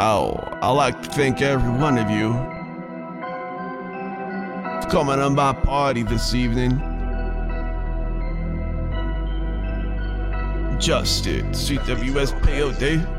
Oh, I'd like to thank every one of you for coming to my party this evening. Just it, CWS CWSPOD.